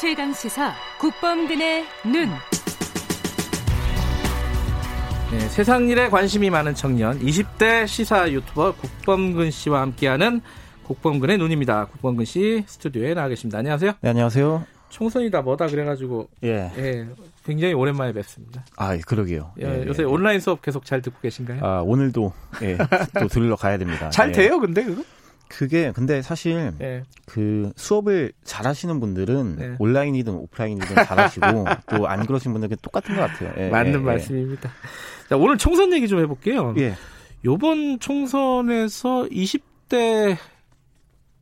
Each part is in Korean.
최강 시사 국범근의 눈. 네, 세상 일에 관심이 많은 청년 20대 시사 유튜버 국범근 씨와 함께하는 국범근의 눈입니다. 국범근 씨 스튜디오에 나와 계십니다. 안녕하세요. 네, 안녕하세요. 총선이다 뭐다 그래가지고 예. 예, 굉장히 오랜만에 뵙습니다. 아, 그러게요. 예, 예, 요새 예. 온라인 수업 계속 잘 듣고 계신가요? 아, 오늘도 예, 또 들으러 가야 됩니다. 잘 예. 돼요, 근데 그거? 그게 근데 사실 예. 그 수업을 잘하시는 분들은 네. 온라인이든 오프라인이든 잘하시고 또 안 그러신 분들은 똑같은 것 같아요. 예, 맞는 예, 말씀입니다. 자, 오늘 총선 얘기 좀 해볼게요. 예. 예. 요번 총선에서 20대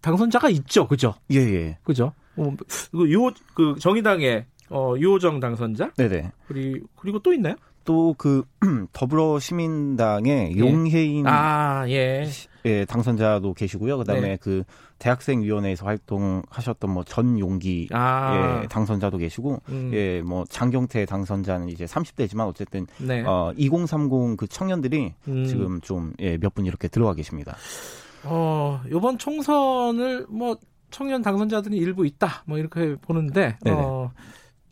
당선자가 있죠, 그죠? 예, 예. 그죠? 어, 그 요, 그 정의당의 어, 유호정 당선자 네네. 그리고 그리고 또 있나요? 또 그 더불어 시민당의 예. 용혜인 아, 예. 예, 당선자도 계시고요. 그다음에 네. 그 대학생 위원회에서 활동하셨던 뭐 전용기 아, 예, 당선자도 계시고 음, 예, 뭐 장경태 당선자는 이제 30대지만 어쨌든 네. 어, 2030그 청년들이 음. 지금 좀, 예, 몇 분 이렇게 들어와 계십니다. 어, 요번 총선을 뭐 청년 당선자들이 일부 있다. 뭐 이렇게 보는데 네네. 어,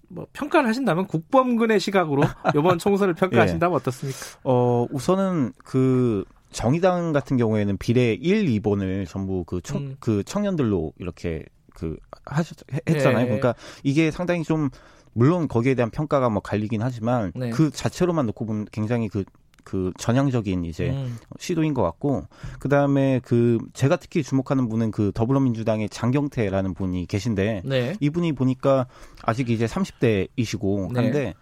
뭐 평가를 하신다면 국범근의 시각으로 요번 총선을 평가하신다면 어떻습니까? 어, 우선은 그 정의당 같은 경우에는 비례 1, 2번을 전부 그, 청, 음. 그 청년들로 이렇게 그 하셨, 해- 했잖아요. 예. 그러니까 이게 상당히 좀, 물론 거기에 대한 평가가 뭐 갈리긴 하지만 네. 그 자체로만 놓고 보면 굉장히 그, 그 전향적인 이제 음, 시도인 것 같고 그 다음에 그 제가 특히 주목하는 분은 그 더불어민주당의 장경태라는 분이 계신데 네. 이분이 보니까 아직 이제 30대이시고 네. 한데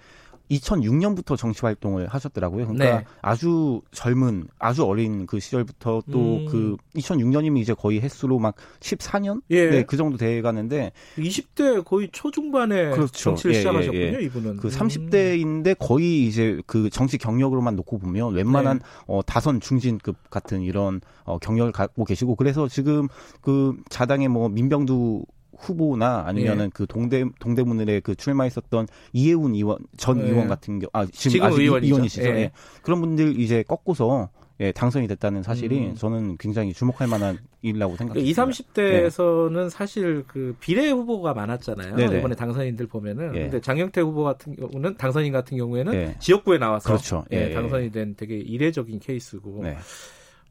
2006년부터 정치 활동을 하셨더라고요. 그러니까 네. 아주 젊은, 아주 어린 그 시절부터 또 음. 그 2006년이면 이제 거의 횟수로 막 14년? 예. 네, 그 정도 돼 가는데 20대 거의 초중반에 그렇죠. 정치를 예, 시작하셨군요, 예, 예. 이분은. 그 음. 30대인데 거의 이제 그 정치 경력으로만 놓고 보면 웬만한 어, 다선 중진급 같은 이런 어, 경력을 갖고 계시고 그래서 지금 그 자당의 뭐 민병두 후보나 아니면은 그 동대 동대문을에 그 출마했었던 이해운 의원 전 예. 의원 같은 경아 지금, 지금 아직 의원이죠. 의원이시죠. 예. 예. 그런 분들 이제 꺾고서 예, 당선이 됐다는 사실이 음. 저는 굉장히 주목할 만한 일이라고 그 생각합니다. 20, 30대에서는 사실 그 비례 후보가 많았잖아요. 네네. 이번에 당선인들 보면은. 예. 근데 장영태 후보 같은 경우는 당선인 같은 경우에는 예. 지역구에 나와서 그렇죠. 예, 예, 예. 당선이 된 되게 이례적인 케이스고 네.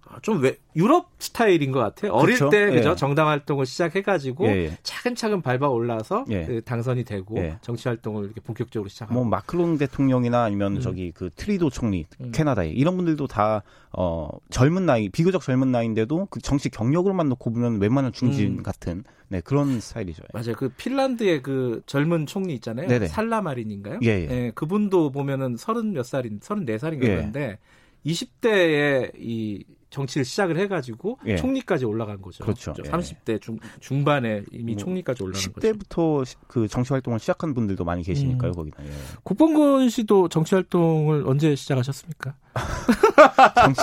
아, 좀 왜, 유럽 스타일인 것 같아요. 어릴 그렇죠. 때 그죠 예. 정당 활동을 시작해가지고 예, 예. 차근차근 밟아 올라서 예. 그 당선이 되고 예. 정치 활동을 이렇게 본격적으로 시작하고. 뭐 마크롱 대통령이나 아니면 음. 저기 그 트뤼도 총리 음. 캐나다에 이런 분들도 다 어, 젊은 나이 비교적 젊은 나이인데도 그 정치 경력으로만 놓고 보면 웬만한 중진 음. 같은 네 그런 스타일이죠. 맞아요. 그 핀란드의 그 젊은 총리 있잖아요. 네네. 산나 마린인가요? 예, 예. 그분도 보면은 서른 몇 살인, 서른 네 살인가 예. 그런데 20대에 이 정치를 시작을 해가지고 예. 총리까지 올라간 거죠. 그렇죠. 예. 30대 중, 중반에 이미 뭐 총리까지 올라간 거죠. 10대부터 그 정치 활동을 시작한 분들도 많이 계시니까요 음. 거기는. 예. 국범근 씨도 정치 활동을 언제 시작하셨습니까? 정치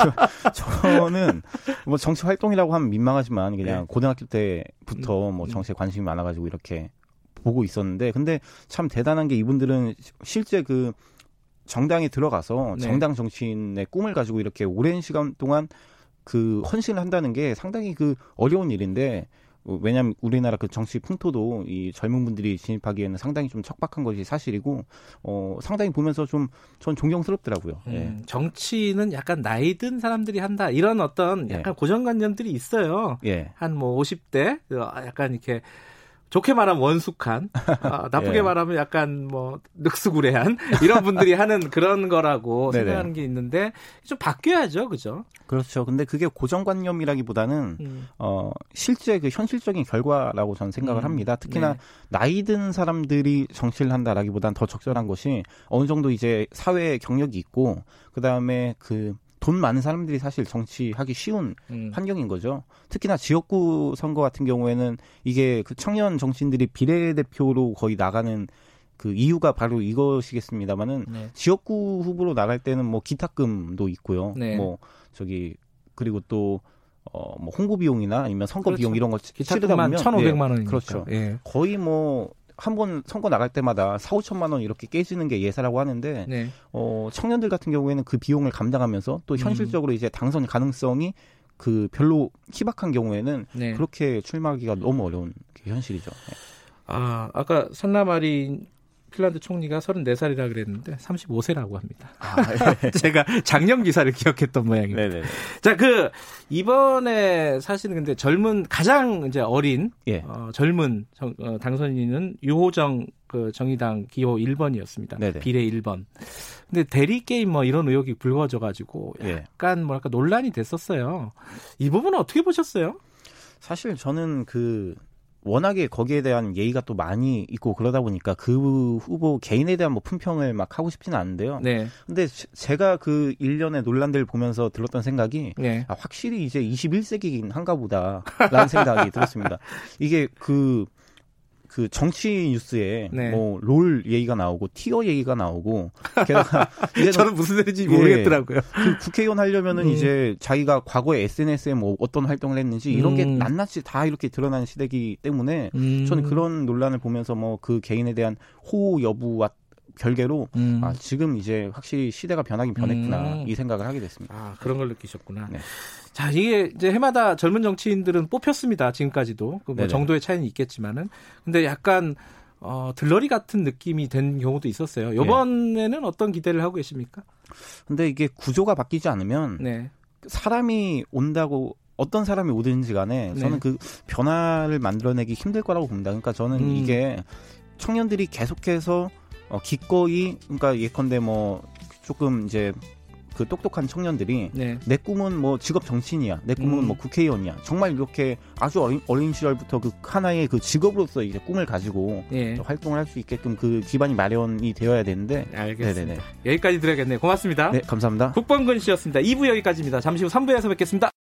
저는 뭐 정치 활동이라고 하면 민망하지만 그냥 네. 고등학교 때부터 음. 뭐 정치에 관심이 많아가지고 이렇게 보고 있었는데 근데 참 대단한 게 이분들은 실제 그 정당에 들어가서 네. 정당 정치인의 꿈을 가지고 이렇게 오랜 시간 동안 그 헌신을 한다는 게 상당히 그 어려운 일인데 어, 왜냐하면 우리나라 그 정치 풍토도 이 젊은 분들이 진입하기에는 상당히 좀 척박한 것이 사실이고 어 상당히 보면서 좀 전 존경스럽더라고요. 예. 음, 정치는 약간 나이 든 사람들이 한다 이런 어떤 예. 약간 고정관념들이 있어요. 예. 한뭐 50대 약간 이렇게 좋게 말하면 원숙한 아, 나쁘게 예. 말하면 약간 뭐 늑수구레한 이런 분들이 하는 그런 거라고 네네. 생각하는 게 있는데 좀 바뀌어야죠, 그죠? 그렇죠. 근데 그게 고정관념이라기보다는 음, 어 실제 그 현실적인 결과라고 저는 생각을 음, 합니다. 특히나 네. 나이 든 사람들이 정치를 한다라기보다는 더 적절한 것이 어느 정도 이제 사회 경력이 있고 그 다음에 그 돈 많은 사람들이 사실 정치하기 쉬운 음. 환경인 거죠. 특히나 지역구 선거 같은 경우에는 이게 그 청년 정치인들이 비례대표로 거의 나가는 그 이유가 바로 이것이겠습니다만은 네. 지역구 후보로 나갈 때는 뭐 기탁금도 있고요. 네. 뭐 저기 그리고 또 어, 뭐 홍보 비용이나 아니면 선거 그렇죠. 비용 이런 거 치- 치르다 보면 1,500만 예, 원이니까. 그렇죠. 예. 거의 뭐 한 번 선거 나갈 때마다 4, 5천만 원 이렇게 깨지는 게 예사라고 하는데 네. 어, 청년들 같은 경우에는 그 비용을 감당하면서 또 음. 현실적으로 이제 당선 가능성이 그 별로 희박한 경우에는 네. 그렇게 출마하기가 너무 어려운 게 현실이죠. 예. 아, 아까 산나마린 핀란드 총리가 34살이라 그랬는데 35세라고 합니다. 아, 예. 제가 작년 기사를 기억했던 모양입니다. 네네. 자, 그 이번에 사실은 근데 젊은 가장 이제 어린 예. 어, 젊은 정, 어, 당선인은 유호정 그 정의당 기호 1번이었습니다. 네네. 비례 1번. 근데 대리 게임 뭐 이런 의혹이 불거져 가지고 예. 약간 예. 뭐랄까 논란이 됐었어요. 이 부분은 어떻게 보셨어요? 사실 저는 그 워낙에 거기에 대한 예의가 또 많이 있고 그러다 보니까 그 후보 개인에 대한 뭐 품평을 막 하고 싶지는 않은데요. 네. 근데 제가 그 일련의 논란들 보면서 들었던 생각이 네. 아, 확실히 이제 21세기긴 한가 보다라는 생각이 들었습니다. 이게 그 그 정치 뉴스에 네. 뭐롤 얘기가 나오고 티어 얘기가 나오고 게다가 이제 저는 무슨 소리인지 모르겠더라고요. 예, 그 국회의원 하려면은 음. 이제 자기가 과거에 SNS에 뭐 어떤 활동을 했는지 이런 게 음. 낱낱이 다 이렇게 드러나는 시대이기 때문에 음. 저는 그런 논란을 보면서 뭐 그 개인에 대한 호우 여부와 별개로 음. 아, 지금 이제 확실히 시대가 변하긴 변했구나 음. 이 생각을 하게 됐습니다. 아 그런 걸 느끼셨구나. 네. 자 이게 이제 해마다 젊은 정치인들은 뽑혔습니다. 지금까지도 그 뭐 정도의 차이는 있겠지만은 근데 약간 어, 들러리 같은 느낌이 된 경우도 있었어요. 이번에는 네. 어떤 기대를 하고 계십니까? 근데 이게 구조가 바뀌지 않으면 네. 사람이 온다고 어떤 사람이 오든지 간에 네. 저는 그 변화를 만들어내기 힘들 거라고 봅니다. 그러니까 저는 음. 이게 청년들이 계속해서 어, 기꺼이 그러니까 예컨대 뭐 조금 이제 그 똑똑한 청년들이 네. 내 꿈은 뭐 직업 정치인이야, 내 꿈은 음. 뭐 국회의원이야. 정말 이렇게 아주 어린, 어린 시절부터 그 하나의 그 직업으로서 이제 꿈을 가지고 네. 활동을 할 수 있게끔 그 기반이 마련이 되어야 되는데. 알겠습니다. 네네네. 여기까지 드려야겠네요. 고맙습니다. 네, 감사합니다. 국범근 씨였습니다. 2부 여기까지입니다. 잠시 후 3부에서 뵙겠습니다.